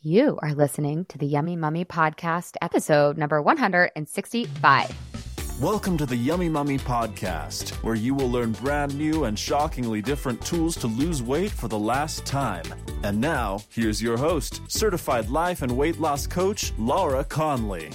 You are listening to the Yummy Mummy podcast, episode number 165. Welcome to the Yummy Mummy podcast, where you will learn brand new and shockingly different tools to lose weight for the last time. And now, here's your host, certified life and weight loss coach, Laura Conley.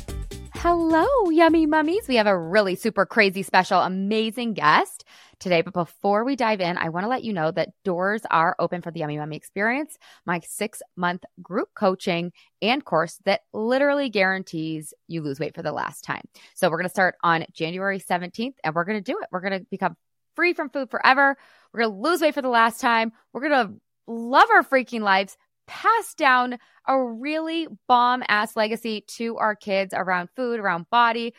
Hello, Yummy Mummies. We have a really super crazy special, amazing guest today. But before we dive in, I want to let you know that doors are open for the Yummy Mummy Experience, my six month group coaching and course that literally guarantees you lose weight for the last time. So we're going to start on January 17th and we're going to do it. We're going to become free from food forever. We're going to lose weight for the last time. We're going to love our freaking lives, pass down a really bomb ass legacy to our kids around food, around body,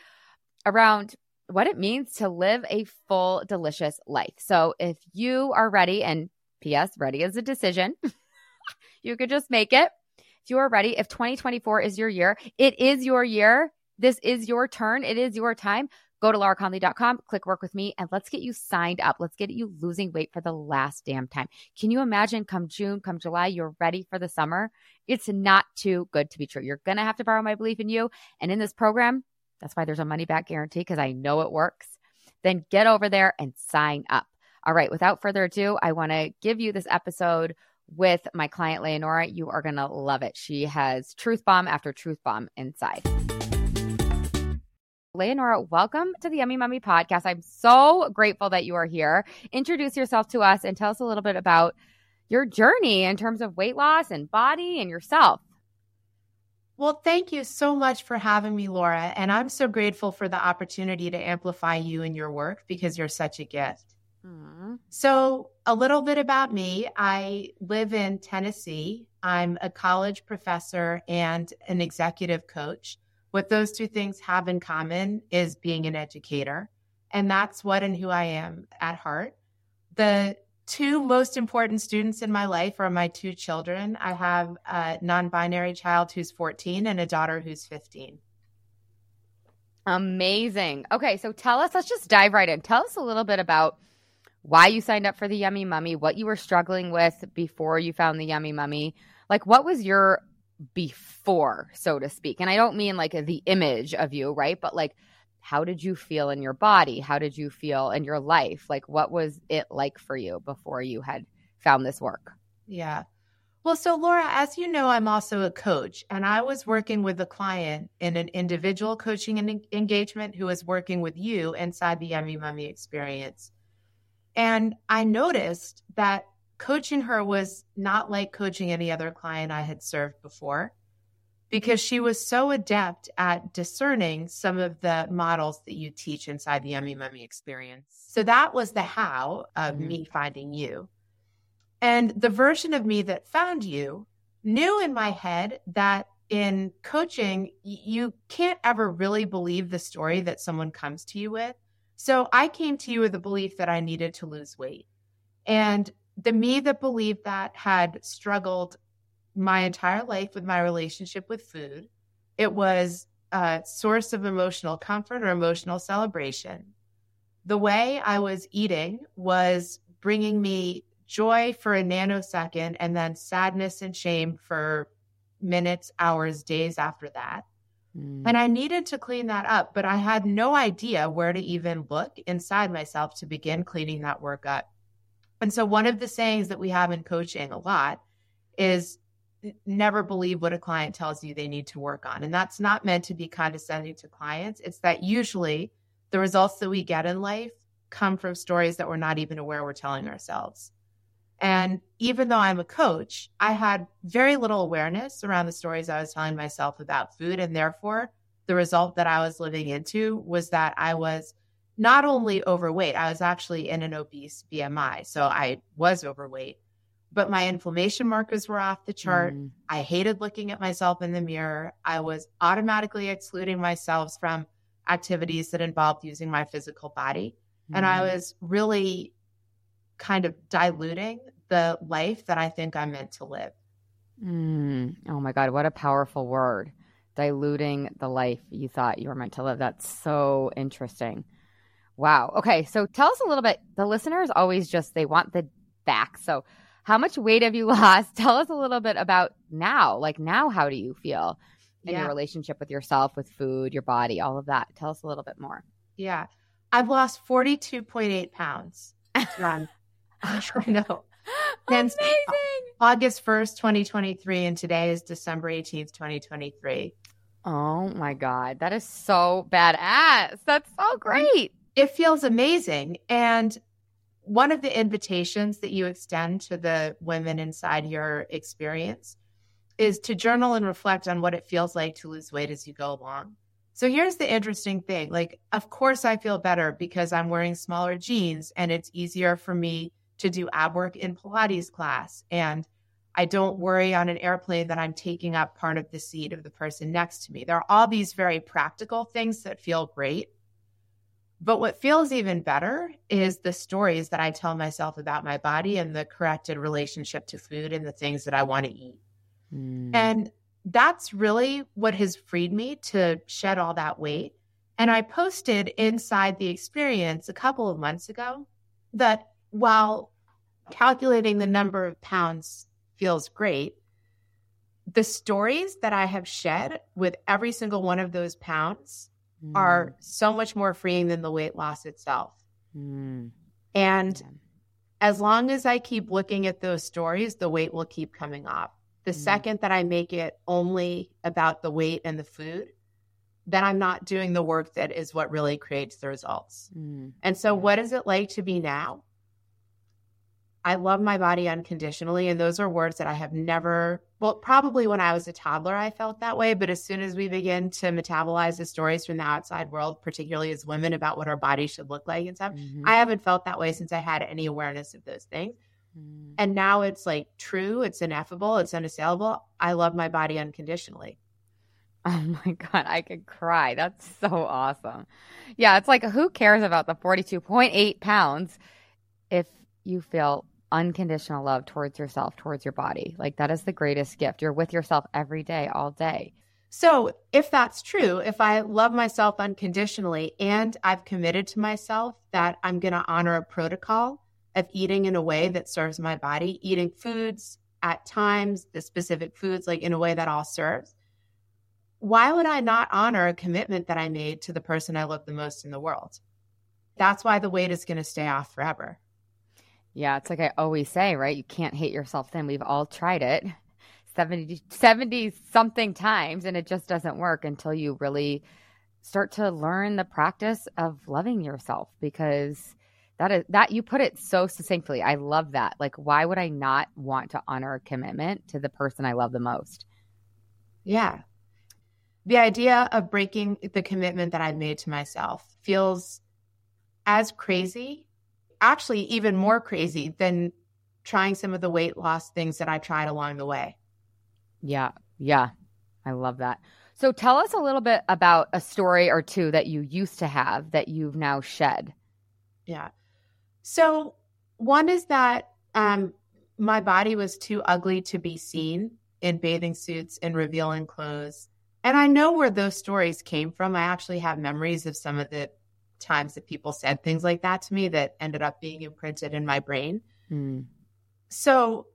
around what it means to live a full, delicious life. So if you are ready, and P.S., ready is a decision, you could just make it. If you are ready, if 2024 is your year, it is your year. This is your turn. It is your time. Go to lauraconley.com, click work with me, and let's get you signed up. Let's get you losing weight for the last damn time. Can you imagine come June, come July, you're ready for the summer? It's not too good to be true. You're going to have to borrow my belief in you. And in this program, that's why there's a money back guarantee because I know it works. Then get over there and sign up. All right, without further ado, I want to give you this episode with my client, Leonora. You are going to love it. She has truth bomb after truth bomb inside. Leonora, welcome to the Yummy Mummy podcast. I'm so grateful that you are here. Introduce yourself to us and tell us a little bit about your journey in terms of weight loss and body and yourself. Well, thank you so much for having me, Laura. And I'm so grateful for the opportunity to amplify you and your work because you're such a gift. Mm-hmm. So, a little bit about me I live in Tennessee. I'm a college professor and an executive coach. What those two things have in common is being an educator. And that's what and who I am at heart. The two most important students in my life are my two children. I have a non binary child who's 14 and a daughter who's 15. Amazing. Okay, so tell us, let's just dive right in. Tell us a little bit about why you signed up for the Yummy Mummy, what you were struggling with before you found the Yummy Mummy. Like, what was your before, so to speak? And I don't mean like the image of you, right? But like, how did you feel in your body? How did you feel in your life? Like, what was it like for you before you had found this work? Yeah. Well, so Laura, as you know, I'm also a coach, and I was working with a client in an individual coaching engagement who was working with you inside the Yummy Mummy experience. And I noticed that coaching her was not like coaching any other client I had served before because she was so adept at discerning some of the models that you teach inside the Yummy Mummy experience. So that was the how of mm-hmm. me finding you. And the version of me that found you knew in my head that in coaching, you can't ever really believe the story that someone comes to you with. So I came to you with the belief that I needed to lose weight. And the me that believed that had struggled my entire life with my relationship with food. It was a source of emotional comfort or emotional celebration. The way I was eating was bringing me joy for a nanosecond and then sadness and shame for minutes, hours, days after that. Mm. And I needed to clean that up, but I had no idea where to even look inside myself to begin cleaning that work up. And so, one of the sayings that we have in coaching a lot is never believe what a client tells you they need to work on. And that's not meant to be condescending to clients. It's that usually the results that we get in life come from stories that we're not even aware we're telling ourselves. And even though I'm a coach, I had very little awareness around the stories I was telling myself about food. And therefore, the result that I was living into was that I was not only overweight, I was actually in an obese BMI. So I was overweight but my inflammation markers were off the chart. Mm. I hated looking at myself in the mirror. I was automatically excluding myself from activities that involved using my physical body. Mm. And I mm. was really kind of diluting the life that I think I'm meant to live. Mm. Oh my God, what a powerful word. Diluting the life you thought you were meant to live. That's so interesting. Wow. Okay. So tell us a little bit. The listeners always just, they want the facts. So how much weight have you lost? Tell us a little bit about now. Like now, how do you feel in Yeah. your relationship with yourself, with food, your body, all of that? Tell us a little bit more. Yeah. I've lost 42.8 pounds. Run. I know. Since Amazing. August 1st, 2023, and today is December 18th, 2023. Oh my God. That is so badass. That's so great. It feels amazing. And one of the invitations that you extend to the women inside your experience is to journal and reflect on what it feels like to lose weight as you go along. So here's the interesting thing. Like, of course, I feel better because I'm wearing smaller jeans and it's easier for me to do ab work in Pilates class. And I don't worry on an airplane that I'm taking up part of the seat of the person next to me. There are all these very practical things that feel great. But what feels even better is the stories that I tell myself about my body and the corrected relationship to food and the things that I want to eat. Mm. And that's really what has freed me to shed all that weight. And I posted inside the experience a couple of months ago that while calculating the number of pounds feels great, the stories that I have shed with every single one of those pounds are so much more freeing than the weight loss itself. Mm. And Yeah. as long as I keep looking at those stories, the weight will keep coming off. The Mm. second that I make it only about the weight and the food, then I'm not doing the work that is what really creates the results. Mm. And so, what is it like to be now? I love my body unconditionally. And those are words that I have never, well, probably when I was a toddler, I felt that way. But as soon as we begin to metabolize the stories from the outside world, particularly as women about what our body should look like and stuff, Mhm. I haven't felt that way since I had any awareness of those things. Mm. And now it's like true, it's ineffable, it's unassailable. I love my body unconditionally. Oh my God, I could cry. That's so awesome. Yeah, it's like who cares about the 42.8 pounds if you feel unconditional love towards yourself, towards your body? Like that is the greatest gift. You're with yourself every day, all day. So, if that's true, if I love myself unconditionally and I've committed to myself that I'm going to honor a protocol of eating in a way that serves my body, eating foods at times, the specific foods, like in a way that all serves, why would I not honor a commitment that I made to the person I love the most in the world? That's why the weight is going to stay off forever. Yeah, it's like I always say, right? You can't hate yourself thin. We've all tried it 70, 70 something times, and it just doesn't work until you really start to learn the practice of loving yourself because that is that you put it so succinctly. I love that. Like, why would I not want to honor a commitment to the person I love the most? Yeah. The idea of breaking the commitment that I've made to myself feels as crazy, actually, even more crazy than trying some of the weight loss things that I tried along the way. Yeah, yeah, I love that. So, tell us a little bit about a story or two that you used to have that you've now shed. Yeah. So, one is that um, my body was too ugly to be seen in bathing suits and revealing clothes. And I know where those stories came from. I actually have memories of some of the times that people said things like that to me that ended up being imprinted in my brain. Mm. So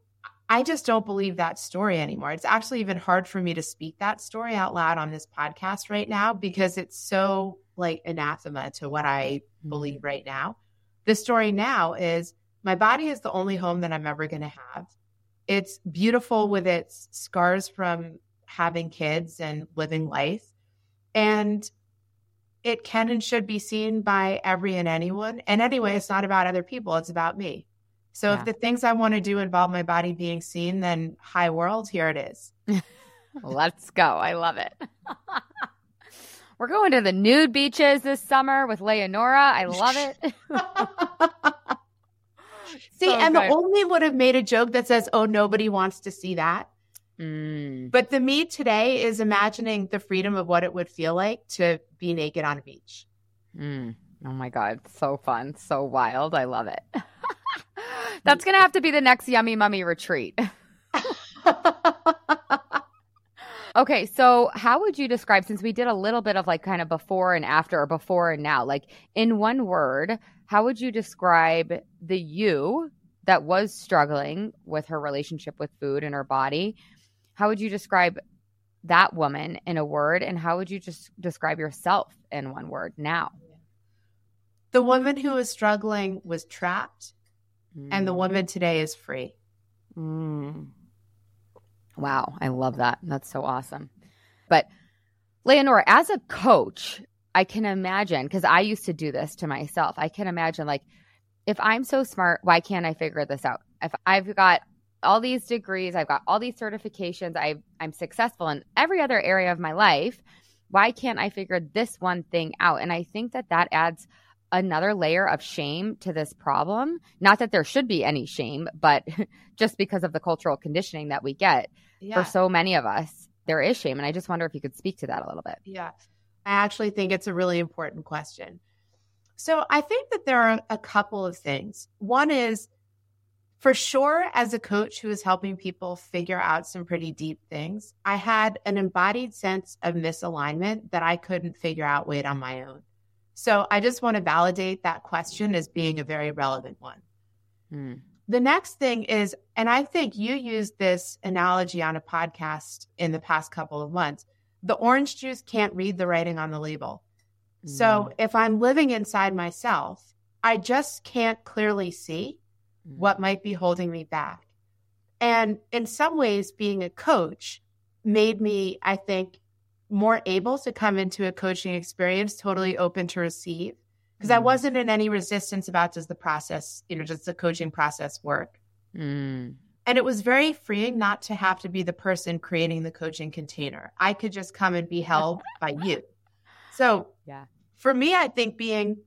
I just don't believe that story anymore. It's actually even hard for me to speak that story out loud on this podcast right now because it's so like anathema to what I believe right now. The story now is my body is the only home that I'm ever going to have. It's beautiful with its scars from having kids and living life. And it can and should be seen by every and anyone. And anyway, it's not about other people, it's about me. So Yeah. if the things I want to do involve my body being seen, then hi world, here it is. Let's go. I love it. We're going to the nude beaches this summer with Leonora. I love it. See, So and good. the only would have made a joke that says, oh, nobody wants to see that. Mm. But the me today is imagining the freedom of what it would feel like to be naked on a beach. Mm. Oh my God. So fun. So wild. I love it. That's going to have to be the next Yummy Mummy retreat. Okay, so how would you describe since we did a little bit of like kind of before and after or before and now, like in one word, how would you describe the you that was struggling with her relationship with food and her body, how would you describe that woman in a word and how would you just describe yourself in one word now? The woman who was struggling was trapped, mm. and the mm. woman today is free. Mm. Wow, I love that. That's so awesome. But Leonora, as a coach, I can imagine because I used to do this to myself. I can imagine like if I'm so smart, why can't I figure this out? If I've got all these degrees, I've got all these certifications, I I'm successful in every other area of my life, why can't I figure this one thing out? And I think that that adds another layer of shame to this problem. Not that there should be any shame, but just because of the cultural conditioning that we get yeah. for so many of us, there is shame. And I just wonder if you could speak to that a little bit. Yeah. I actually think it's a really important question. So I think that there are a couple of things. One is for sure, as a coach who is helping people figure out some pretty deep things, I had an embodied sense of misalignment that I couldn't figure out weight on my own. So I just want to validate that question as being a very relevant one. Hmm. The next thing is, and I think you used this analogy on a podcast in the past couple of months the orange juice can't read the writing on the label. Mm. So if I'm living inside myself, I just can't clearly see mm. what might be holding me back. And in some ways, being a coach made me, I think, more able to come into a coaching experience totally open to receive because mm. I wasn't in any resistance about does the process, you know, does the coaching process work? Mm. And it was very freeing not to have to be the person creating the coaching container. I could just come and be held by you. So, yeah. For me, I think being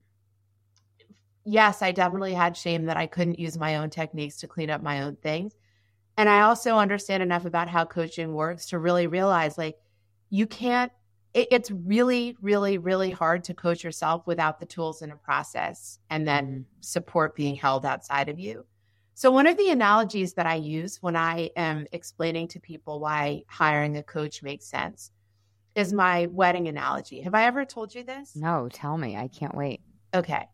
yes, I definitely had shame that I couldn't use my own techniques to clean up my own things. And I also understand enough about how coaching works to really realize like you can't it, it's really really really hard to coach yourself without the tools and a process and then mm-hmm. support being held outside of you so, one of the analogies that I use when I am explaining to people why hiring a coach makes sense is my wedding analogy. Have I ever told you this? No, tell me. I can't wait. Okay.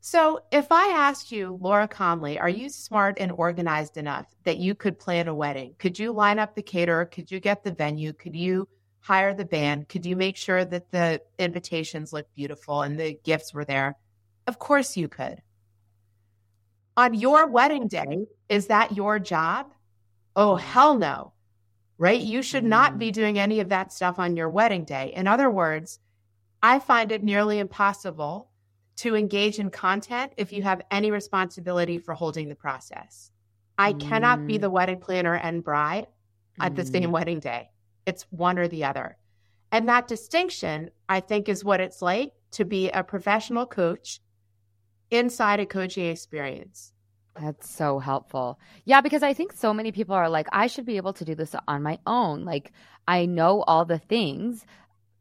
So, if I asked you, Laura Conley, are you smart and organized enough that you could plan a wedding? Could you line up the caterer? Could you get the venue? Could you hire the band? Could you make sure that the invitations look beautiful and the gifts were there? Of course you could on your wedding day, is that your job? Oh, hell no. Right? You should not be mm. doing any of that stuff on your wedding day. In other words, I find it nearly impossible to engage in content if you have any responsibility for holding the process. I mm. cannot be mm. the wedding planner and bride at the same mm. wedding day. It's one or the other. And that distinction, I think, is what it's like to be a professional coach inside a coaching experience. That's so helpful. Yeah, because I think so many people are like, I should be able to do this on my own. Like, I know all the things,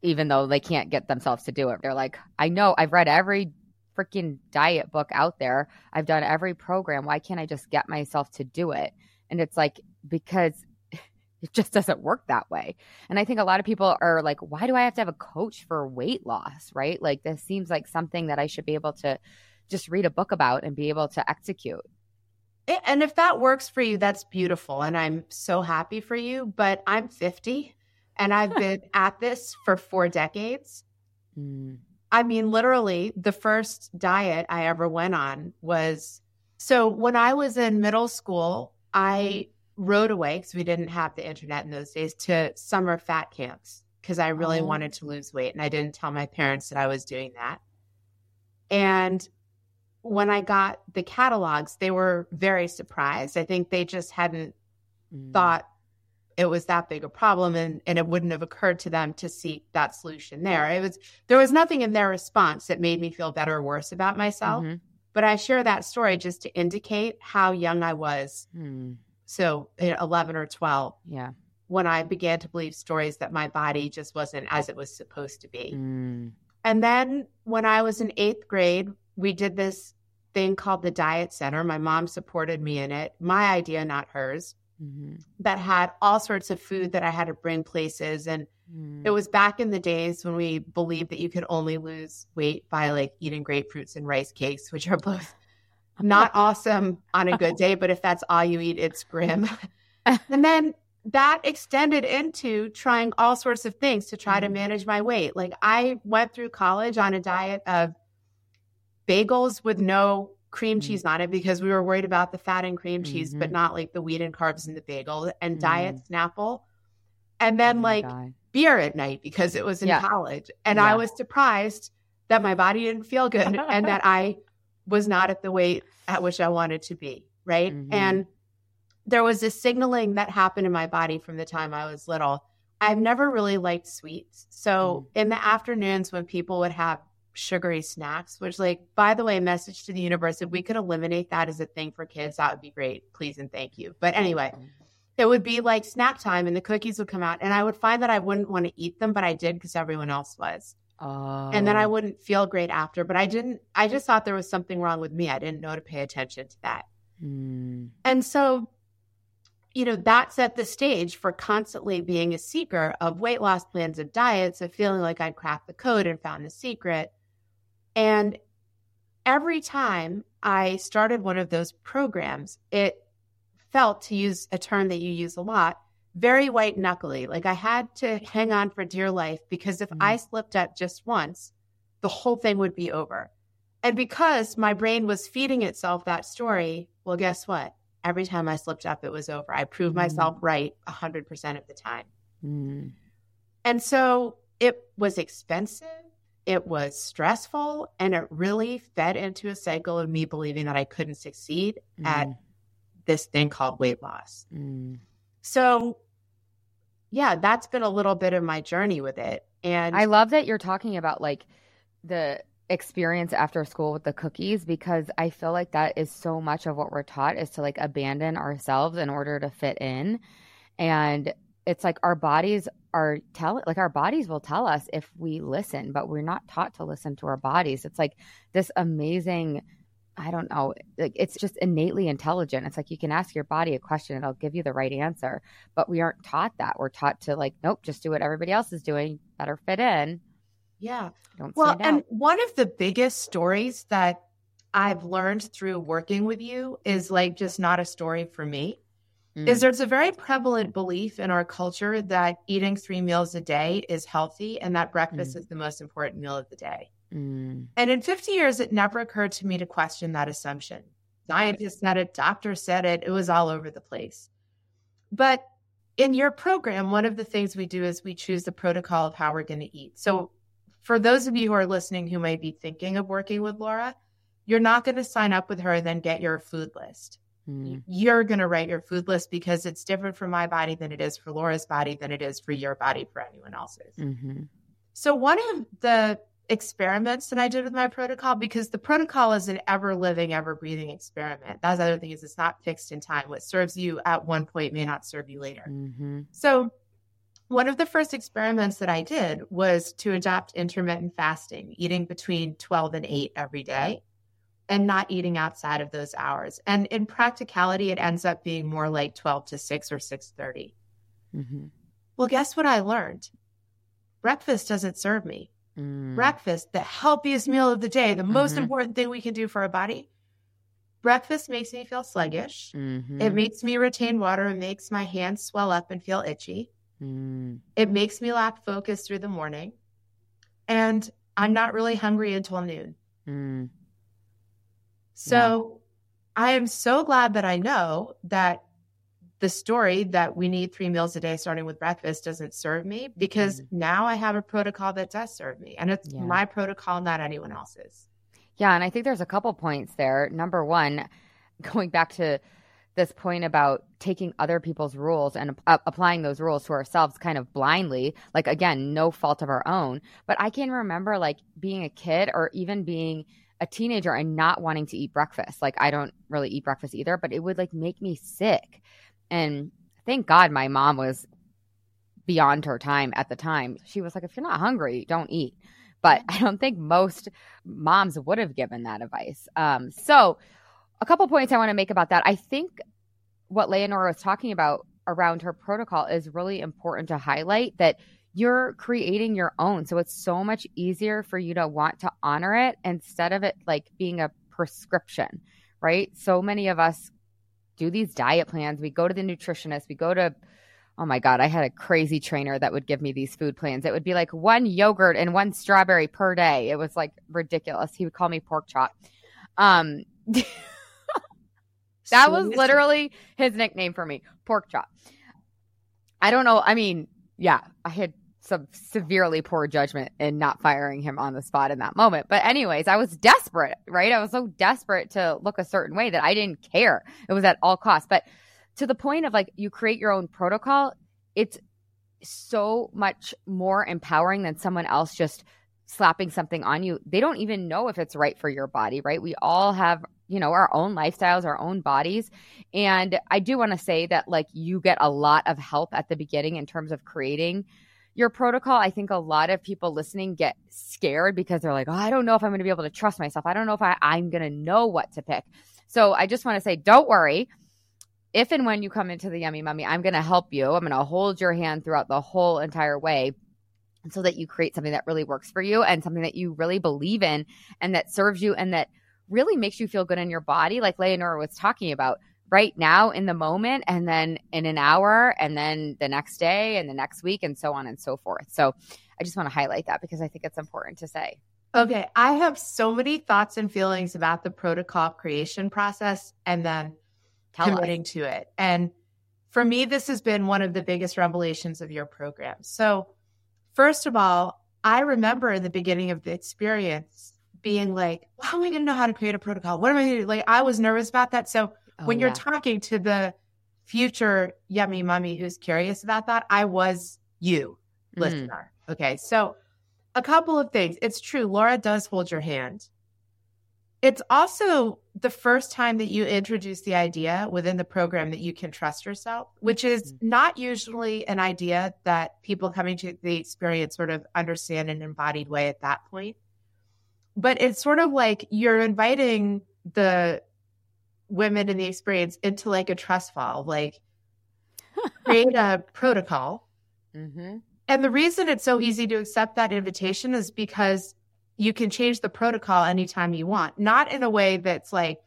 even though they can't get themselves to do it. They're like, I know, I've read every freaking diet book out there, I've done every program. Why can't I just get myself to do it? And it's like, because it just doesn't work that way. And I think a lot of people are like, why do I have to have a coach for weight loss? Right? Like, this seems like something that I should be able to just read a book about and be able to execute. And if that works for you, that's beautiful. And I'm so happy for you. But I'm 50 and I've been at this for four decades. Mm. I mean, literally, the first diet I ever went on was so when I was in middle school, I rode away because we didn't have the internet in those days to summer fat camps because I really oh. wanted to lose weight. And I didn't tell my parents that I was doing that. And when I got the catalogs, they were very surprised. I think they just hadn't mm. thought it was that big a problem and, and it wouldn't have occurred to them to seek that solution there. It was there was nothing in their response that made me feel better or worse about myself. Mm-hmm. But I share that story just to indicate how young I was. Mm. So 11 or 12. Yeah. When I began to believe stories that my body just wasn't as it was supposed to be. Mm. And then when I was in eighth grade, we did this thing called the Diet Center. My mom supported me in it, my idea, not hers, mm-hmm. that had all sorts of food that I had to bring places. And mm. it was back in the days when we believed that you could only lose weight by like eating grapefruits and rice cakes, which are both not awesome on a good day, but if that's all you eat, it's grim. and then that extended into trying all sorts of things to try to mm-hmm. manage my weight. Like I went through college on a diet of bagels with no cream cheese on it because we were worried about the fat and cream cheese, mm-hmm. but not like the wheat and carbs in the bagel and mm-hmm. diet Snapple. And then oh like God. beer at night because it was in yeah. college. And yeah. I was surprised that my body didn't feel good and that I was not at the weight at which I wanted to be. Right. Mm-hmm. And there was this signaling that happened in my body from the time I was little. I've never really liked sweets. So mm. in the afternoons when people would have sugary snacks, which like by the way, message to the universe, if we could eliminate that as a thing for kids, that would be great. Please and thank you. But anyway, it would be like snack time and the cookies would come out and I would find that I wouldn't want to eat them, but I did because everyone else was. Oh. And then I oh. wouldn't feel great after, but I didn't I just thought there was something wrong with me. I didn't know to pay attention to that. Mm. And so you know, that set the stage for constantly being a seeker of weight loss plans and diets, of feeling like I'd cracked the code and found the secret. And every time I started one of those programs, it felt, to use a term that you use a lot, very white knuckly. Like I had to hang on for dear life because if mm. I slipped up just once, the whole thing would be over. And because my brain was feeding itself that story, well, guess what? every time I slipped up, it was over. I proved mm. myself right 100% of the time. Mm. And so it was expensive, it was stressful, and it really fed into a cycle of me believing that I couldn't succeed mm. at this thing called weight loss. Mm. So, yeah, that's been a little bit of my journey with it. And I love that you're talking about like the experience after school with the cookies because I feel like that is so much of what we're taught is to like abandon ourselves in order to fit in. And it's like our bodies are tell like our bodies will tell us if we listen, but we're not taught to listen to our bodies. It's like this amazing I don't know, like it's just innately intelligent. It's like you can ask your body a question, and it'll give you the right answer. But we aren't taught that. We're taught to like, nope, just do what everybody else is doing, better fit in. Yeah. well, and one of the biggest stories that I've learned through working with you is like just not a story for me. Mm. Is there's a very prevalent belief in our culture that eating three meals a day is healthy and that breakfast mm. is the most important meal of the day. Mm. And in 50 years, it never occurred to me to question that assumption. Scientists said it, doctors said it, it was all over the place. But in your program, one of the things we do is we choose the protocol of how we're going to eat. So for those of you who are listening who may be thinking of working with Laura, you're not going to sign up with her and then get your food list. Mm. You're going to write your food list because it's different for my body than it is for Laura's body, than it is for your body, for anyone else's. Mm-hmm. So, one of the experiments that I did with my protocol, because the protocol is an ever living, ever breathing experiment. That's the other thing is it's not fixed in time. What serves you at one point may not serve you later. Mm-hmm. So, one of the first experiments that I did was to adopt intermittent fasting, eating between 12 and 8 every day and not eating outside of those hours. And in practicality, it ends up being more like 12 to 6 or 6.30. Mm-hmm. Well, guess what I learned? Breakfast doesn't serve me. Mm. Breakfast, the healthiest meal of the day, the mm-hmm. most important thing we can do for our body. Breakfast makes me feel sluggish. Mm-hmm. It makes me retain water. It makes my hands swell up and feel itchy. Mm. It makes me lack focus through the morning. And I'm not really hungry until noon. Mm. So yeah. I am so glad that I know that the story that we need three meals a day starting with breakfast doesn't serve me because mm. now I have a protocol that does serve me. And it's yeah. my protocol, not anyone else's. Yeah. And I think there's a couple points there. Number one, going back to this point about taking other people's rules and uh, applying those rules to ourselves kind of blindly like again no fault of our own but i can remember like being a kid or even being a teenager and not wanting to eat breakfast. Like i don't really eat breakfast either but it would like make me sick. And thank god my mom was beyond her time at the time. She was like if you're not hungry don't eat. But i don't think most moms would have given that advice. Um so a couple points I want to make about that. I think what Leonora was talking about around her protocol is really important to highlight that you're creating your own. So it's so much easier for you to want to honor it instead of it like being a prescription, right? So many of us do these diet plans. We go to the nutritionist, we go to oh my god, I had a crazy trainer that would give me these food plans. It would be like one yogurt and one strawberry per day. It was like ridiculous. He would call me pork chop. Um that was literally his nickname for me, pork chop. I don't know. I mean, yeah, I had some severely poor judgment in not firing him on the spot in that moment. But anyways, I was desperate, right? I was so desperate to look a certain way that I didn't care. It was at all costs. But to the point of like you create your own protocol, it's so much more empowering than someone else just slapping something on you. They don't even know if it's right for your body, right? We all have, you know, our own lifestyles, our own bodies. And I do want to say that like you get a lot of help at the beginning in terms of creating your protocol, I think a lot of people listening get scared because they're like, oh, I don't know if I'm going to be able to trust myself. I don't know if I, I'm going to know what to pick. So I just want to say, don't worry. If and when you come into the Yummy Mummy, I'm going to help you. I'm going to hold your hand throughout the whole entire way so that you create something that really works for you and something that you really believe in and that serves you and that really makes you feel good in your body, like Leonora was talking about right now in the moment and then in an hour and then the next day and the next week and so on and so forth. So I just want to highlight that because I think it's important to say. Okay. I have so many thoughts and feelings about the protocol creation process and then Tell committing us. to it. And for me, this has been one of the biggest revelations of your program. So, first of all, I remember in the beginning of the experience being like, well, how am I going to know how to create a protocol? What am I going to do? Like, I was nervous about that. So, Oh, when you're yeah. talking to the future yummy mummy who's curious about that, I was you, mm. listener. Okay. So, a couple of things. It's true. Laura does hold your hand. It's also the first time that you introduce the idea within the program that you can trust yourself, which is mm. not usually an idea that people coming to the experience sort of understand in an embodied way at that point. But it's sort of like you're inviting the women in the experience into like a trust fall, like create a protocol. Mm-hmm. And the reason it's so easy to accept that invitation is because you can change the protocol anytime you want, not in a way that's like,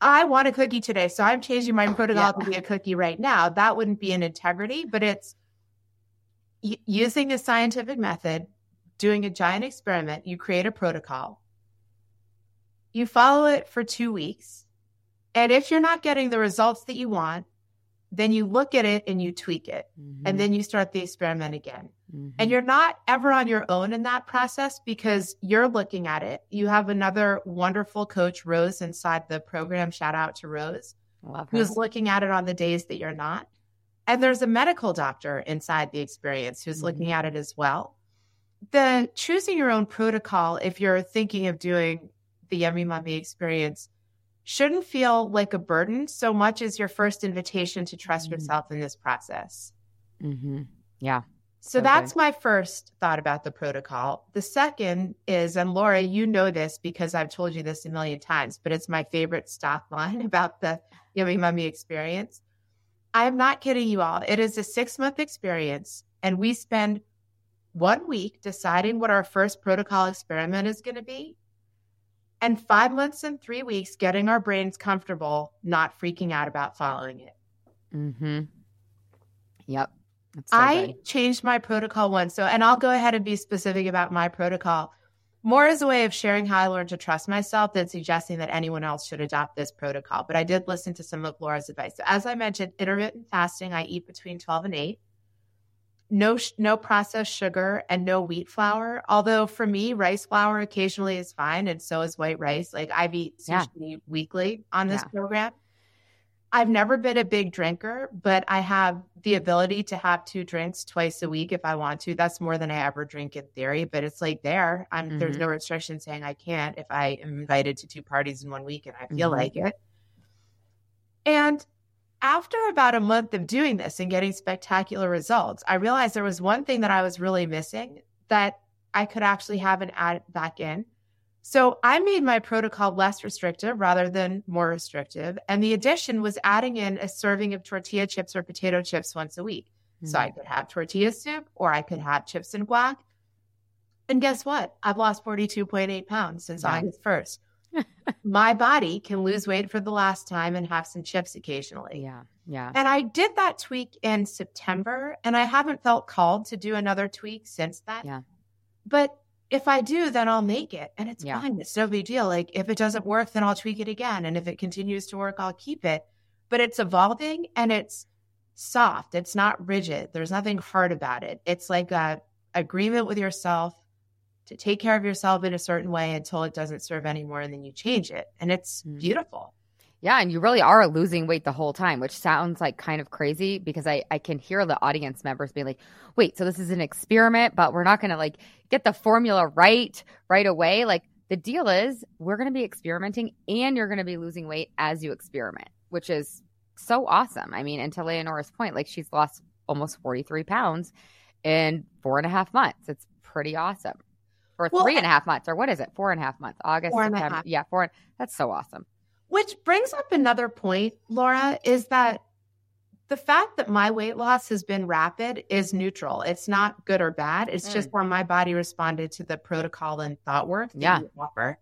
I want a cookie today, so I'm changing my protocol yeah. to be a cookie right now. That wouldn't be an integrity, but it's y- using a scientific method, doing a giant experiment. You create a protocol, you follow it for two weeks, and if you're not getting the results that you want, then you look at it and you tweak it. Mm-hmm. And then you start the experiment again. Mm-hmm. And you're not ever on your own in that process because you're looking at it. You have another wonderful coach, Rose, inside the program. Shout out to Rose, who's looking at it on the days that you're not. And there's a medical doctor inside the experience who's mm-hmm. looking at it as well. The choosing your own protocol, if you're thinking of doing the Yummy Mummy experience, shouldn't feel like a burden so much as your first invitation to trust mm-hmm. yourself in this process. Mm-hmm. Yeah. So okay. that's my first thought about the protocol. The second is, and Laura, you know this because I've told you this a million times, but it's my favorite stock line about the Yummy Mummy experience. I'm not kidding you all. It is a six month experience, and we spend one week deciding what our first protocol experiment is going to be and five months and three weeks getting our brains comfortable, not freaking out about following it. Mm-hmm. Yep. So I good. changed my protocol once. So, and I'll go ahead and be specific about my protocol more as a way of sharing how I learned to trust myself than suggesting that anyone else should adopt this protocol. But I did listen to some of Laura's advice. So, as I mentioned, intermittent fasting, I eat between 12 and 8 no no processed sugar and no wheat flour. Although for me, rice flour occasionally is fine, and so is white rice. Like I've eat sushi yeah. weekly on this yeah. program. I've never been a big drinker, but I have the ability to have two drinks twice a week if I want to. That's more than I ever drink in theory, but it's like there. I'm mm-hmm. there's no restriction saying I can't if I am invited to two parties in one week and I feel mm-hmm. like it. And after about a month of doing this and getting spectacular results, I realized there was one thing that I was really missing that I could actually have an add back in. So I made my protocol less restrictive rather than more restrictive. And the addition was adding in a serving of tortilla chips or potato chips once a week. Mm-hmm. So I hmm. could have tortilla soup or I could have chips and guac. And guess what? I've lost 42.8 pounds since yeah. August 1st. My body can lose weight for the last time and have some chips occasionally. Yeah. Yeah. And I did that tweak in September and I haven't felt called to do another tweak since then. Yeah. But if I do, then I'll make it and it's Yeah. fine. It's no big deal. Like if it doesn't work, then I'll tweak it again. And if it continues to work, I'll keep it. But it's evolving and it's soft. It's not rigid. There's nothing hard about it. It's like a agreement with yourself to take care of yourself in a certain way until it doesn't serve anymore and then you change it. And it's Mm. beautiful. Yeah, and you really are losing weight the whole time, which sounds like kind of crazy because I, I can hear the audience members being like, wait, so this is an experiment, but we're not going to like get the formula right right away. Like the deal is we're going to be experimenting and you're going to be losing weight as you experiment, which is so awesome. I mean, and to Leonora's point, like she's lost almost 43 pounds in four and a half months. It's pretty awesome. Or Well, three and a half months, or what is it? Four and a half months. August, Four and a half. Yeah, four. That's so awesome. Which brings up another point, Laura, is that the fact that my weight loss has been rapid is neutral. It's not good or bad. It's mm. just where my body responded to the protocol and thought work that Yeah. you offer.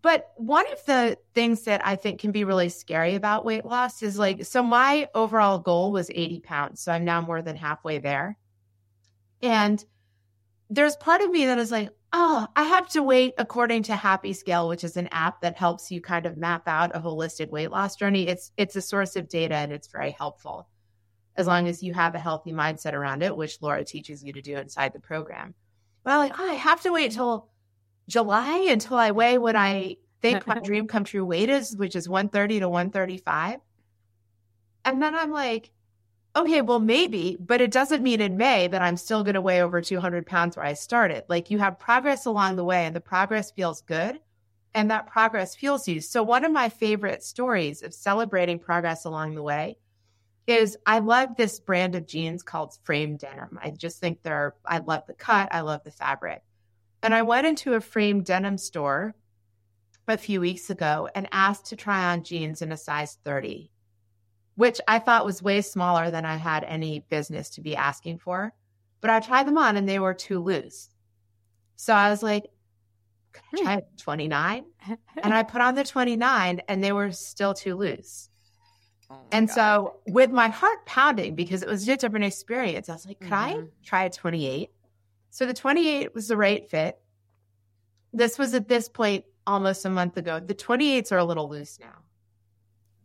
But one of the things that I think can be really scary about weight loss is like, so my overall goal was 80 pounds. So I'm now more than halfway there. And there's part of me that is like, oh, I have to wait according to Happy Scale, which is an app that helps you kind of map out a holistic weight loss journey. It's it's a source of data and it's very helpful as long as you have a healthy mindset around it, which Laura teaches you to do inside the program. Well, like, oh, I have to wait till July until I weigh what I think my dream come true weight is, which is 130 to 135. And then I'm like, okay, well, maybe, but it doesn't mean in May that I'm still going to weigh over 200 pounds where I started. Like you have progress along the way and the progress feels good and that progress fuels you. So, one of my favorite stories of celebrating progress along the way is I love this brand of jeans called Frame Denim. I just think they're, I love the cut, I love the fabric. And I went into a frame denim store a few weeks ago and asked to try on jeans in a size 30 which I thought was way smaller than I had any business to be asking for. But I tried them on and they were too loose. So I was like, can I try a 29? And I put on the 29 and they were still too loose. Oh And God. so with my heart pounding, because it was just a different experience, I was like, could I Mhm. try a 28? So the 28 was the right fit. This was at this point almost a month ago. The 28s are a little loose now.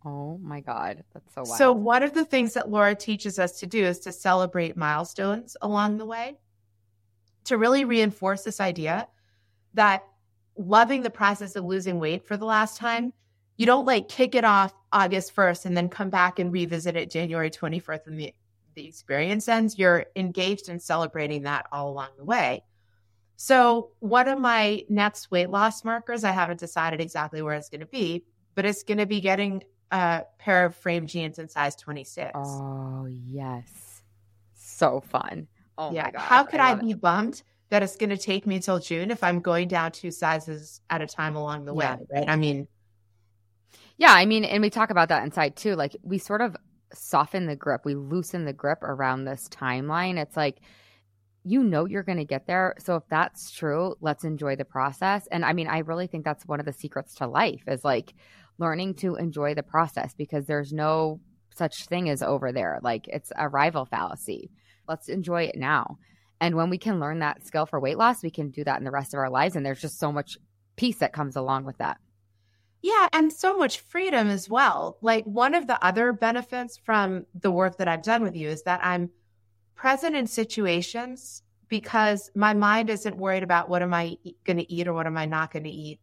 Oh my God. That's so wild. So, one of the things that Laura teaches us to do is to celebrate milestones along the way to really reinforce this idea that loving the process of losing weight for the last time, you don't like kick it off August 1st and then come back and revisit it January 24th when the, the experience ends. You're engaged in celebrating that all along the way. So, one of my next weight loss markers, I haven't decided exactly where it's going to be, but it's going to be getting a pair of frame jeans in size 26. Oh yes. So fun. Oh yeah. my God. How could I, it. be bummed that it's going to take me till June if I'm going down two sizes at a time along the Yeah. way? Right. I mean, Yeah, I mean, and we talk about that inside too. Like we sort of soften the grip, we loosen the grip around this timeline. It's like you know you're going to get there. So if that's true, let's enjoy the process. And I mean, I really think that's one of the secrets to life is like learning to enjoy the process because there's no such thing as over there. Like it's arrival fallacy. Let's enjoy it now. And when we can learn that skill for weight loss, we can do that in the rest of our lives. And there's just so much peace that comes along with that. Yeah, and so much freedom as well. Like one of the other benefits from the work that I've done with you is that I'm present in situations because my mind isn't worried about what am I going to eat or what am I not going to eat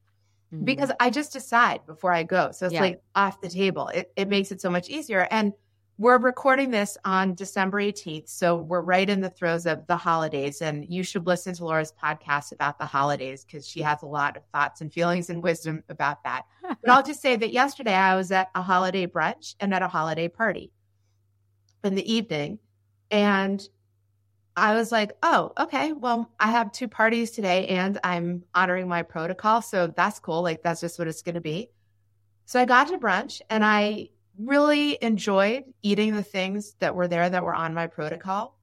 because mm-hmm. I just decide before I go. So it's Yeah. like off the table. It, it makes it so much easier. And we're recording this on December 18th. So we're right in the throes of the holidays. And you should listen to Laura's podcast about the holidays because she has a lot of thoughts and feelings and wisdom about that. But I'll just say that yesterday I was at a holiday brunch and at a holiday party in the evening. And I was like, oh, okay, well, I have two parties today and I'm honoring my protocol. So that's cool. Like, that's just what it's going to be. So I got to brunch and I really enjoyed eating the things that were there that were on my protocol.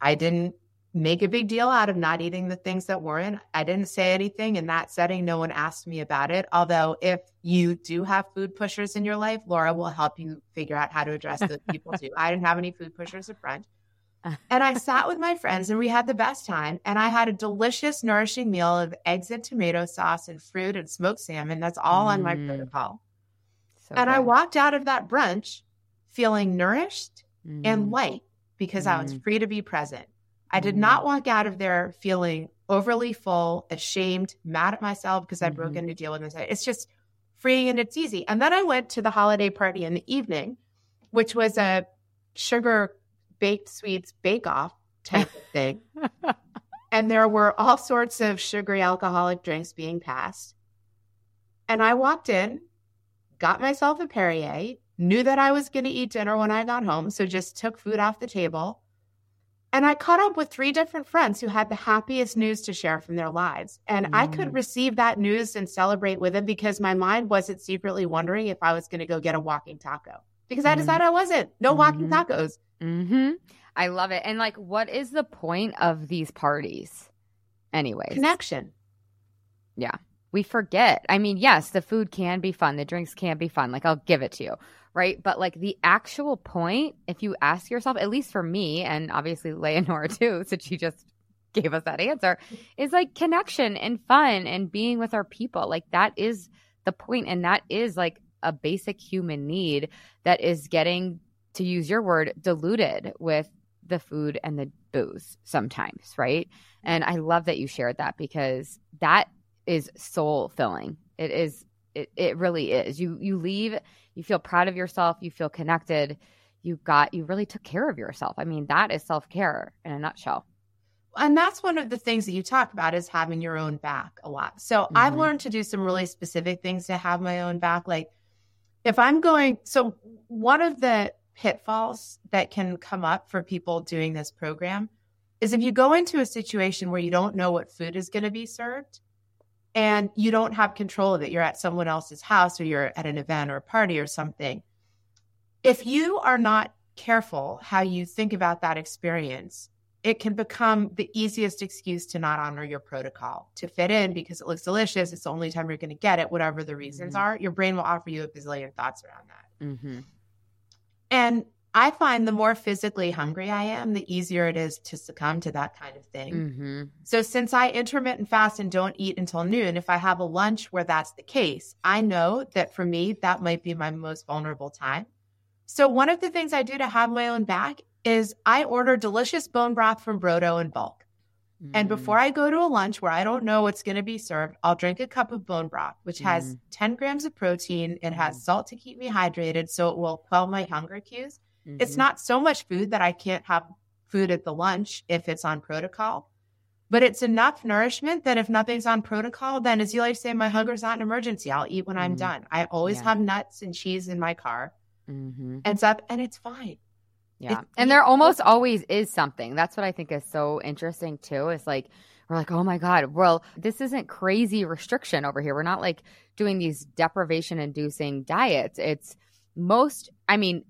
I didn't make a big deal out of not eating the things that weren't. I didn't say anything in that setting. No one asked me about it. Although, if you do have food pushers in your life, Laura will help you figure out how to address those people too. I didn't have any food pushers at French. And I sat with my friends and we had the best time. And I had a delicious, nourishing meal of eggs and tomato sauce and fruit and smoked salmon. That's all mm. on my mm. protocol. So and good. I walked out of that brunch feeling nourished mm. and light because mm. I was mm. free to be present. I did not mm. walk out of there feeling overly full, ashamed, mad at myself because I broke mm-hmm. into deal with this. It's just freeing and it's easy. And then I went to the holiday party in the evening, which was a sugar baked sweets bake off type of thing. and there were all sorts of sugary alcoholic drinks being passed. And I walked in, got myself a Perrier, knew that I was going to eat dinner when I got home, so just took food off the table and I caught up with three different friends who had the happiest news to share from their lives. And mm. I could mm. receive that news and celebrate with them because my mind wasn't secretly wondering if I was going to go get a walking taco because I mm. decided I wasn't. No mm-hmm. walking tacos. Mm-hmm. I love it. And like, what is the point of these parties, anyway? Connection. Yeah. We forget. I mean, yes, the food can be fun, the drinks can be fun. Like, I'll give it to you right? But like the actual point, if you ask yourself, at least for me, and obviously Leonora too, since she just gave us that answer, is like connection and fun and being with our people. Like that is the point, and that is like a basic human need that is getting, to use your word, diluted with the food and the booze sometimes, right? And I love that you shared that because that is soul filling. It is it, it really is. You you leave you feel proud of yourself, you feel connected, you got you really took care of yourself. I mean, that is self-care in a nutshell. And that's one of the things that you talk about is having your own back a lot. So mm-hmm. I've learned to do some really specific things to have my own back. Like if I'm going, so one of the pitfalls that can come up for people doing this program is if you go into a situation where you don't know what food is going to be served, and you don't have control of it. You're at someone else's house or you're at an event or a party or something. If you are not careful how you think about that experience, it can become the easiest excuse to not honor your protocol, to fit in because it looks delicious. It's the only time you're going to get it, whatever the reasons mm-hmm. are. Your brain will offer you a bazillion thoughts around that. Mm-hmm. And I find the more physically hungry I am, the easier it is to succumb to that kind of thing. Mm-hmm. So, since I intermittent fast and don't eat until noon, if I have a lunch where that's the case, I know that for me, that might be my most vulnerable time. So, one of the things I do to have my own back is I order delicious bone broth from Brodo in bulk. Mm-hmm. And mm. before I go to a lunch where I don't know what's going to be served, I'll drink a cup of bone broth, which has mm-hmm. 10 grams of protein. It has mm. salt to keep me hydrated, so it will quell my hunger cues Mm-hmm. It's not so much food that I can't have food at the lunch if it's on protocol, but it's enough nourishment that if nothing's on protocol, then as you like to say, my hunger's not an emergency. I'll eat when mm-hmm. I'm done. I always yeah. have nuts and cheese in my car. Mm-hmm. And stuff, and it's fine. Yeah. It's, and there almost always is something. That's what I think is so interesting too. Is like we're like, oh my God, well, this isn't crazy restriction over here. We're not like doing these deprivation inducing diets. It's most, I mean,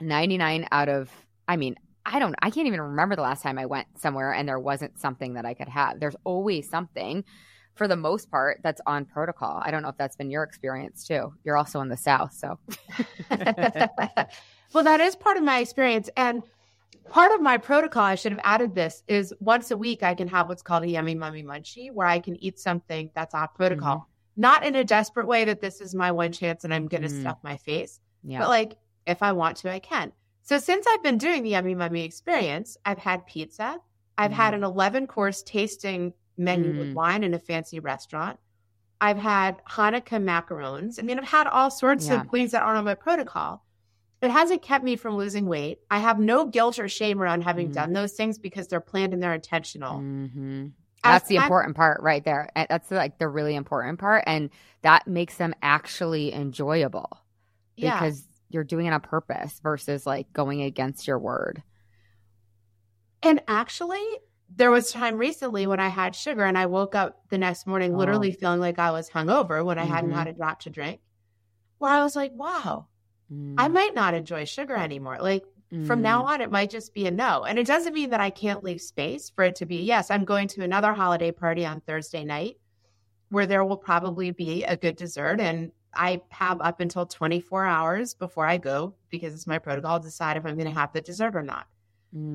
99 out of, I mean, I don't, I can't even remember the last time I went somewhere and there wasn't something that I could have. There's always something for the most part that's on protocol. I don't know if that's been your experience too. You're also in the South, so. well, that is part of my experience. And part of my protocol, I should have added this, is once a week I can have what's called a yummy mummy munchie where I can eat something that's off protocol. Mm-hmm. Not in a desperate way that this is my one chance and I'm going to mm-hmm. stuff my face, yeah. but like if I want to, I can. So since I've been doing the Yummy Mummy experience, I've had pizza. I've mm. had an 11 course tasting menu mm. with wine in a fancy restaurant. I've had Hanukkah macarons. I mean, I've had all sorts yeah. of things that aren't on my protocol. It hasn't kept me from losing weight. I have no guilt or shame around having mm. done those things because they're planned and they're intentional. Mm-hmm. That's the important part right there. That's like the really important part. And that makes them actually enjoyable. Yeah. Because you're doing it on purpose versus like going against your word. And actually, there was time recently when I had sugar and I woke up the next morning oh. literally feeling like I was hungover when I mm-hmm. hadn't had a drop to drink, where I was like, wow, mm. I might not enjoy sugar anymore. Like From now Mm. on, it might just be a no. And it doesn't mean that I can't leave space for it to be, yes, I'm going to another holiday party on Thursday night where there will probably be a good dessert. And I have up until 24 hours before I go because it's my protocol to decide if I'm going to have the dessert or not.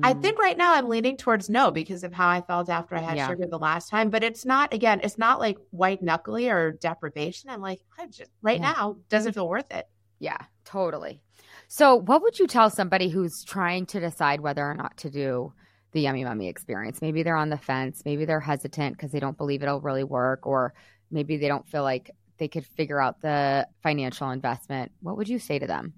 I Mm. think right now I'm leaning towards no because of how I felt after I had Yeah. sugar the last time. But it's not, again, it's not like white knuckly or deprivation. I'm like, I just, right Yeah. now, doesn't feel worth it. Yeah, totally. So, what would you tell somebody who's trying to decide whether or not to do the Yummy Mummy experience? Maybe they're on the fence, maybe they're hesitant because they don't believe it'll really work, or maybe they don't feel like they could figure out the financial investment. What would you say to them?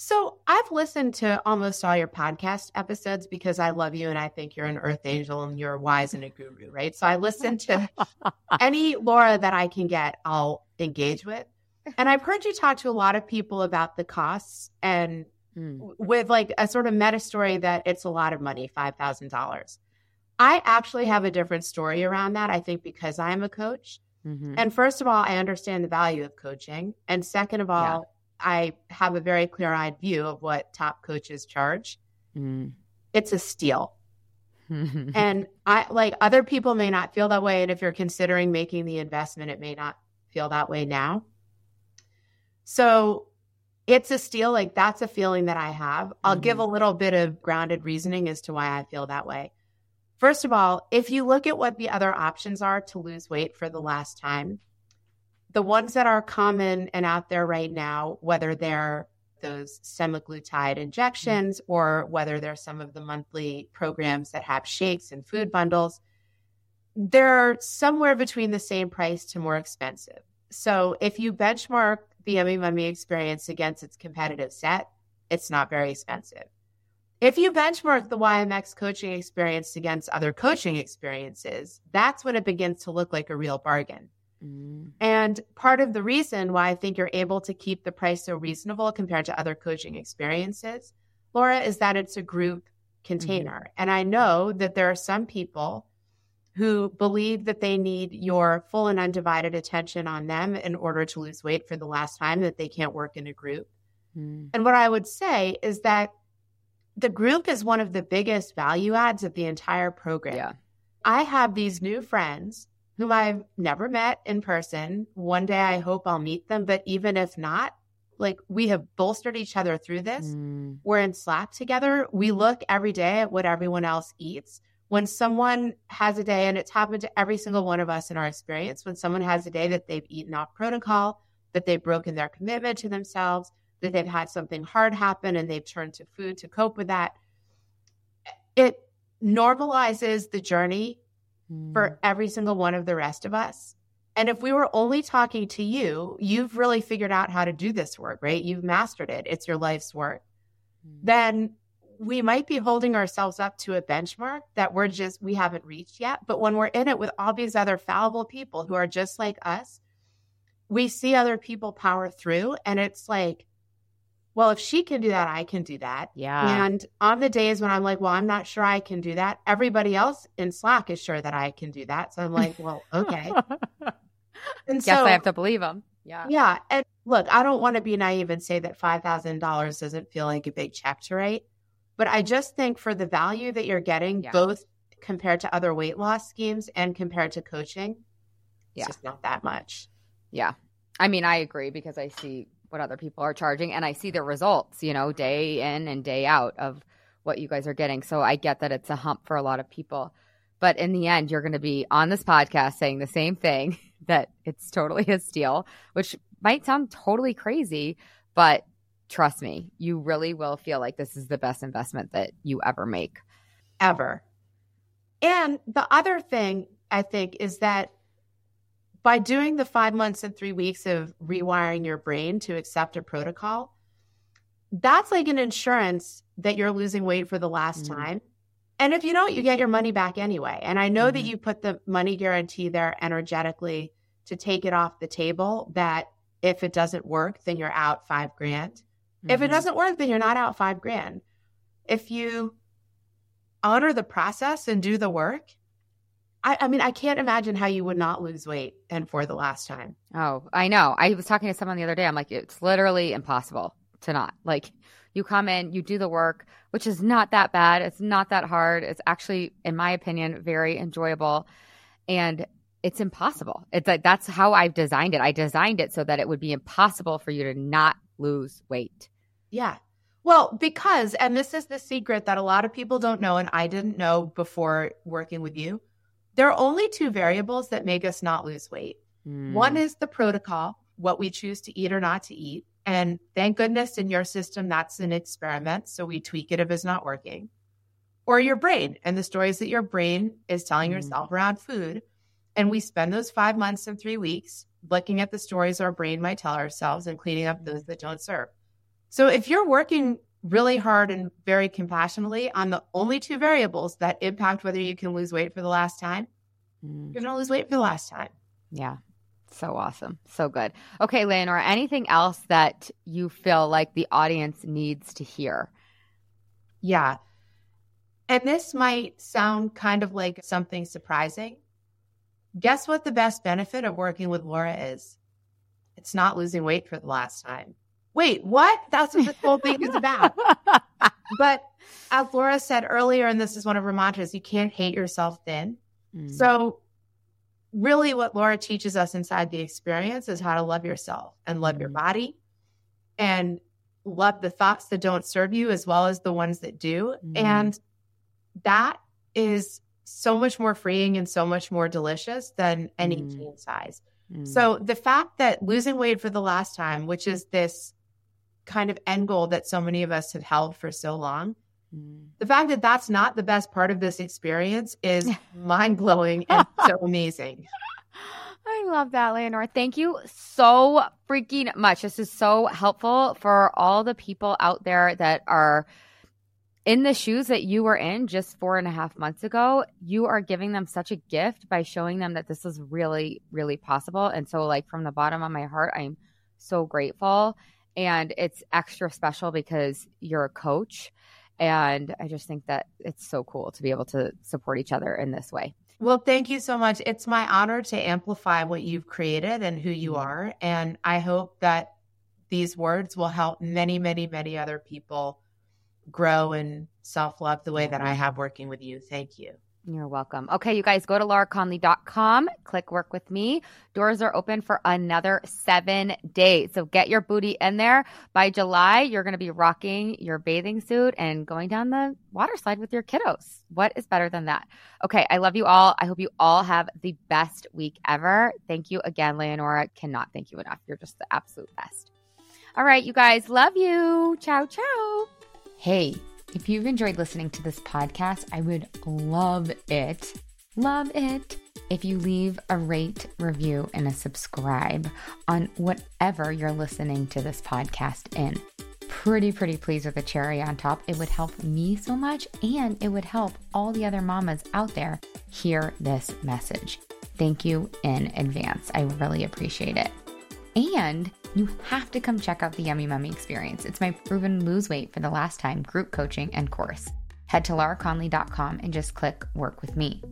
So I've listened to almost all your podcast episodes because I love you and I think you're an earth angel and you're wise and a guru, right? So I listen to any Laura that I can get, I'll engage with. And I've heard you talk to a lot of people about the costs and Mm. with like a sort of meta story that it's a lot of money, $5,000. I actually have a different story around that. I think because I'm a coach. Mhm. And first of all, I understand the value of coaching. And second of all, Yeah. I have a very clear eyed view of what top coaches charge. Mm. It's a steal. And I like other people may not feel that way. And if you're considering making the investment, it may not feel that way now. So it's a steal. Like that's a feeling that I have. I'll give mm-hmm. a little bit of grounded reasoning as to why I feel that way. First of all, if you look at what the other options are to lose weight for the last time, the ones that are common and out there right now, whether they're those semaglutide mm-hmm. injections or whether they're some of the monthly programs that have shakes and food bundles, they're somewhere between the same price to more expensive. So if you benchmark the Yummy Mummy experience against its competitive set, it's not very expensive. If you benchmark the YMX coaching experience against other coaching experiences, that's when it begins to look like a real bargain. Mm. And part of the reason why I think you're able to keep the price so reasonable compared to other coaching experiences, Laura, is that it's a group container. And I know that there are some people who believe that they need your full and undivided attention on them in order to lose weight for the last time, that they can't work in a group. Mm. And what I would say is that the group is one of the biggest value adds of the entire program. Yeah. I have these new friends whom I've never met in person. One day I hope I'll meet them, but even if not, like we have bolstered each other through this. Mm. We're in Slack together. We look every day at what everyone else eats. When someone has a day, and it's happened to every single one of us in our experience, when someone has a day that they've eaten off protocol, that they've broken their commitment to themselves, that they've had something hard happen and they've turned to food to cope with that, it normalizes the journey Mm. for every single one of the rest of us. And if we were only talking to you, you've really figured out how to do this work, right? You've mastered it. It's your life's work. Mm. Then we might be holding ourselves up to a benchmark that we're just, we haven't reached yet. But when we're in it with all these other fallible people who are just like us, we see other people power through. And it's like, well, if she can do that, I can do that. Yeah. And on the days when I'm like, well, I'm not sure I can do that, everybody else in Slack is sure that I can do that. So I'm like, well, okay. And Guess so, I have to believe them. Yeah. yeah. And look, I don't want to be naive and say that $5,000 doesn't feel like a big check to write. But I just think for the value that you're getting, Yeah. both compared to other weight loss schemes and compared to coaching, it's Yeah. just not that much. Yeah. I mean, I agree because I see what other people are charging and I see the results, you know, day in and day out of what you guys are getting. So I get that it's a hump for a lot of people. But in the end, you're going to be on this podcast saying the same thing that it's totally a steal, which might sound totally crazy, but trust me, you really will feel like this is the best investment that you ever make. ever. And the other thing I think is that by doing the five months and three weeks of rewiring your brain to accept a protocol, that's like an insurance that you're losing weight for the last Mhm. time. And if you don't, you get your money back anyway. And I know that Mhm. you put the money guarantee there energetically to take it off the table that if it doesn't work, then you're out five grand. If it Mhm. doesn't work, then you're not out five grand. If you honor the process and do the work, I, I mean, I can't imagine how you would not lose weight and for the last time. Oh, I know. I was talking to someone the other day. I'm like, it's literally impossible to not. Like, You come in, you do the work, which is not that bad. It's not that hard. It's actually, in my opinion, very enjoyable. And it's impossible. It's like that's how I've designed it. I designed it so that it would be impossible for you to not lose weight. Yeah. Well, because, and this is the secret that a lot of people don't know, and I didn't know before working with you. There are only two variables that make us not lose weight. Mm. One is the protocol, what we choose to eat or not to eat. And thank goodness in your system, that's an experiment. So we tweak it if it's not working. Or your brain and the stories that your brain is telling mm. yourself around food. And we spend those five months and three weeks looking at the stories our brain might tell ourselves and cleaning up those that don't serve. So if you're working really hard and very compassionately on the only two variables that impact whether you can lose weight for the last time, mm. you're going to lose weight for the last time. Yeah. So awesome. So good. Okay, Leonora, anything else that you feel like the audience needs to hear? Yeah. And this might sound kind of like something surprising, Guess what the best benefit of working with Laura is? It's not losing weight for the last time. Wait, what? That's what this whole thing is about. but as Laura said earlier, and this is one of her mantras, you can't hate yourself thin. Mm. So, really, what Laura teaches us inside the experience is how to love yourself and love mm. your body and love the thoughts that don't serve you as well as the ones that do. Mm. And that is so much more freeing and so much more delicious than any mm. teen size. Mm. So the fact that losing weight for the last time, which is this kind of end goal that so many of us have held for so long, mm. the fact that that's not the best part of this experience is mind blowing and so amazing. I love that, Leonora. Thank you so freaking much. This is so helpful for all the people out there that are in the shoes that you were in just four and a half months ago, you are giving them such a gift by showing them that this is really, really possible. And so, like, from the bottom of my heart, I'm so grateful. And it's extra special because you're a coach. And I just think that it's so cool to be able to support each other in this way. Well, thank you so much. It's my honor to amplify what you've created and who you mm-hmm. are. And I hope that these words will help many, many, many other people grow and self love the way that I have working with you. Thank you. You're welcome. Okay, you guys go to lauraconley.com, click work with me. Doors are open for another seven days. So get your booty in there. By July, you're going to be rocking your bathing suit and going down the water slide with your kiddos. What is better than that? Okay, I love you all. I hope you all have the best week ever. Thank you again, Leonora. Cannot thank you enough. You're just the absolute best. All right, you guys, love you. Ciao, ciao. Hey, if you've enjoyed listening to this podcast, I would love it, love it if you leave a rate, review, and a subscribe on whatever you're listening to this podcast in. Pretty, pretty pleased with the cherry on top. It would help me so much and it would help all the other mamas out there hear this message. Thank you in advance. I really appreciate it. And you have to come check out the Yummy Mummy experience. It's my proven lose weight for the last time group coaching and course. Head to lauraconley.com and just click work with me.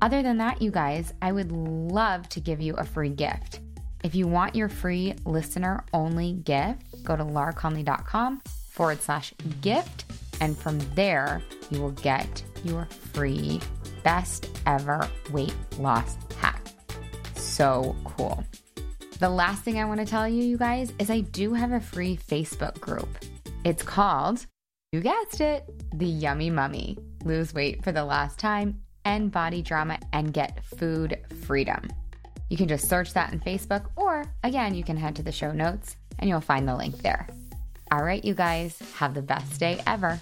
Other than that, you guys, I would love to give you a free gift. If you want your free listener only gift, go to lauraconley.com forward slash gift. And from there, you will get your free best ever weight loss hack. So cool. The last thing I want to tell you, you guys, is I do have a free Facebook group. It's called, you guessed it, The Yummy Mummy. Lose weight for the last time, end body drama, and get food freedom. You can just search that in Facebook, or again, you can head to the show notes and you'll find the link there. All right, you guys, have the best day ever.